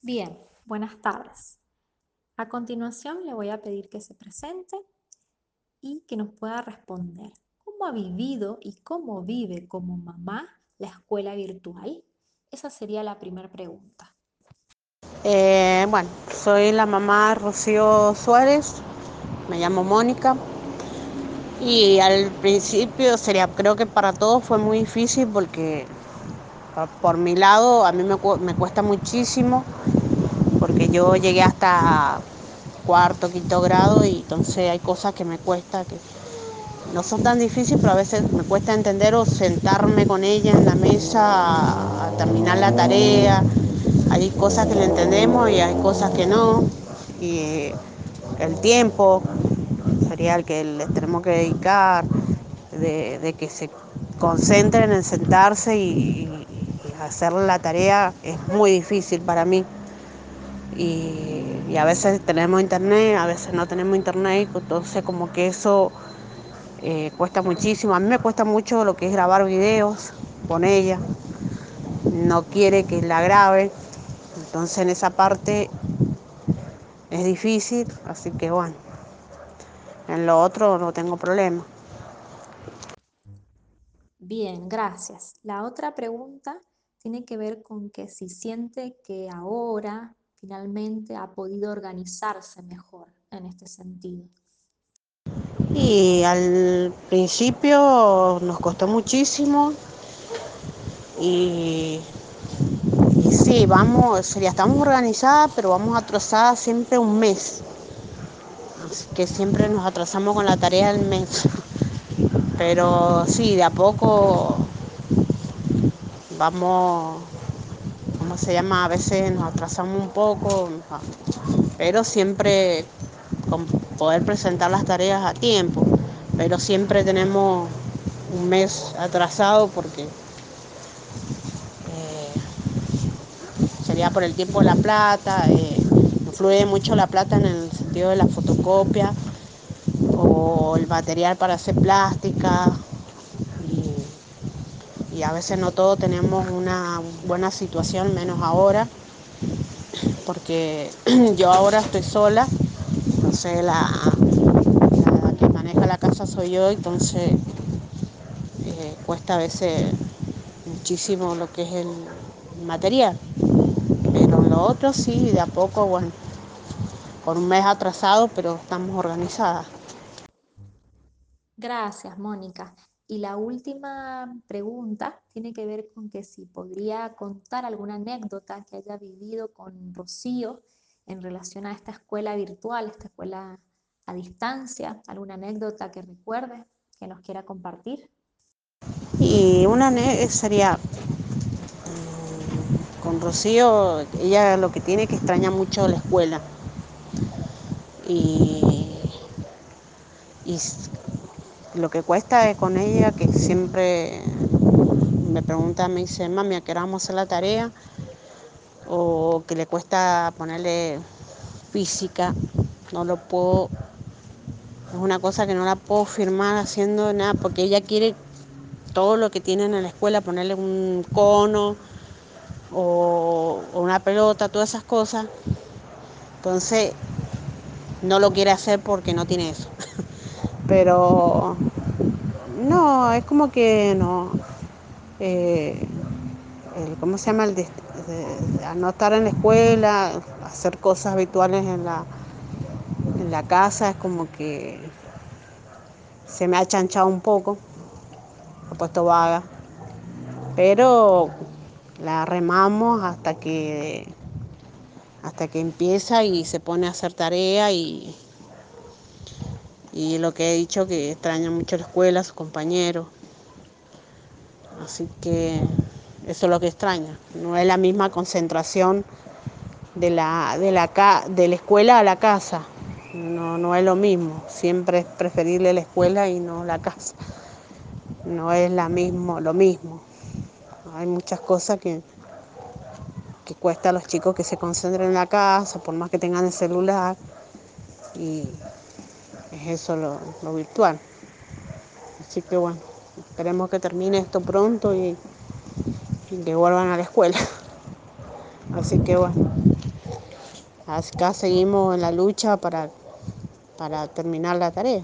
Bien, buenas tardes. A continuación le voy a pedir que se presente y que nos pueda responder cómo ha vivido y cómo vive como mamá la escuela virtual. Esa sería la primera pregunta. Eh, bueno, soy la mamá Rocío Suárez, me llamo Mónica y al principio sería, creo que para todos fue muy difícil porque por mi lado a mí me, cuesta muchísimo porque yo llegué hasta cuarto, quinto grado y entonces hay cosas que me cuesta que no son tan difíciles, pero a veces me cuesta entender o sentarme con ella en la mesa a, terminar la tarea. Hay cosas que le entendemos y hay cosas que no. Y el tiempo sería el que les tenemos que dedicar, de, que se concentren en sentarse y hacer la tarea es muy difícil para mí y, a veces tenemos internet, a veces no tenemos internet, entonces como que eso eh, cuesta muchísimo. A mí me cuesta mucho lo que es grabar videos con ella, no quiere que la grabe, entonces en esa parte es difícil, así que bueno, en lo otro no tengo problema. Bien, gracias. La otra pregunta tiene que ver con que si siente que ahora finalmente ha podido organizarse mejor en este sentido. Y al principio nos costó muchísimo y, sí, vamos, sería, estamos organizadas, pero vamos atrasadas siempre un mes. Así que siempre nos atrasamos con la tarea del mes. Pero sí, de a poco vamos, ¿cómo se llama? A veces nos atrasamos un poco, pero siempre con poder presentar las tareas a tiempo. Pero siempre tenemos un mes atrasado porque eh, sería por el tiempo de la plata, eh, influye mucho la plata en el sentido de la fotocopia o el material para hacer plástica y, a veces no todos tenemos una buena situación, menos ahora, porque yo ahora estoy sola, entonces la, la que maneja la casa soy yo, entonces eh, cuesta a veces muchísimo lo que es el material. Pero lo otro sí, de a poco, bueno, con un mes atrasado, pero estamos organizadas. Gracias, Mónica. Y la última pregunta tiene que ver con que si podría contar alguna anécdota que haya vivido con Rocío en relación a esta escuela virtual, esta escuela a distancia, alguna anécdota que recuerde, que nos quiera compartir. Y una sería con Rocío, ella lo que tiene que extraña mucho la escuela. Y, y lo que cuesta es con ella que siempre me pregunta, me dice, mami, ¿a qué hora vamos a hacer la tarea? O que le cuesta ponerle física, no lo puedo, es una cosa que no la puedo firmar haciendo nada, porque ella quiere todo lo que tienen en la escuela, ponerle un cono o, o una pelota, todas esas cosas. Entonces, no lo quiere hacer porque no tiene eso. Pero no, es como que no. Eh, ¿Cómo se llama? El de, de, de, no estar en la escuela, hacer cosas habituales en la, en la casa, es como que se me ha chanchado un poco, he puesto vaga. Pero la remamos hasta que hasta que empieza y se pone a hacer tarea y, y lo que he dicho que extraña mucho la escuela, sus compañeros. Así que eso es lo que extraña. No es la misma concentración de la, de la, de la escuela a la casa. No, no es lo mismo. Siempre es preferible la escuela y no la casa. No es la mismo, lo mismo. Hay muchas cosas que, que cuesta a los chicos que se concentren en la casa, por más que tengan el celular. Y es eso lo, virtual. Así que bueno, esperemos que termine esto pronto y, y que vuelvan a la escuela. Así que bueno, acá seguimos en la lucha para, para terminar la tarea.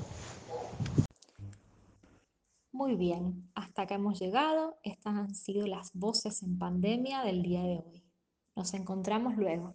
Muy bien, hasta acá hemos llegado. Estas han sido las voces en pandemia del día de hoy. Nos encontramos luego.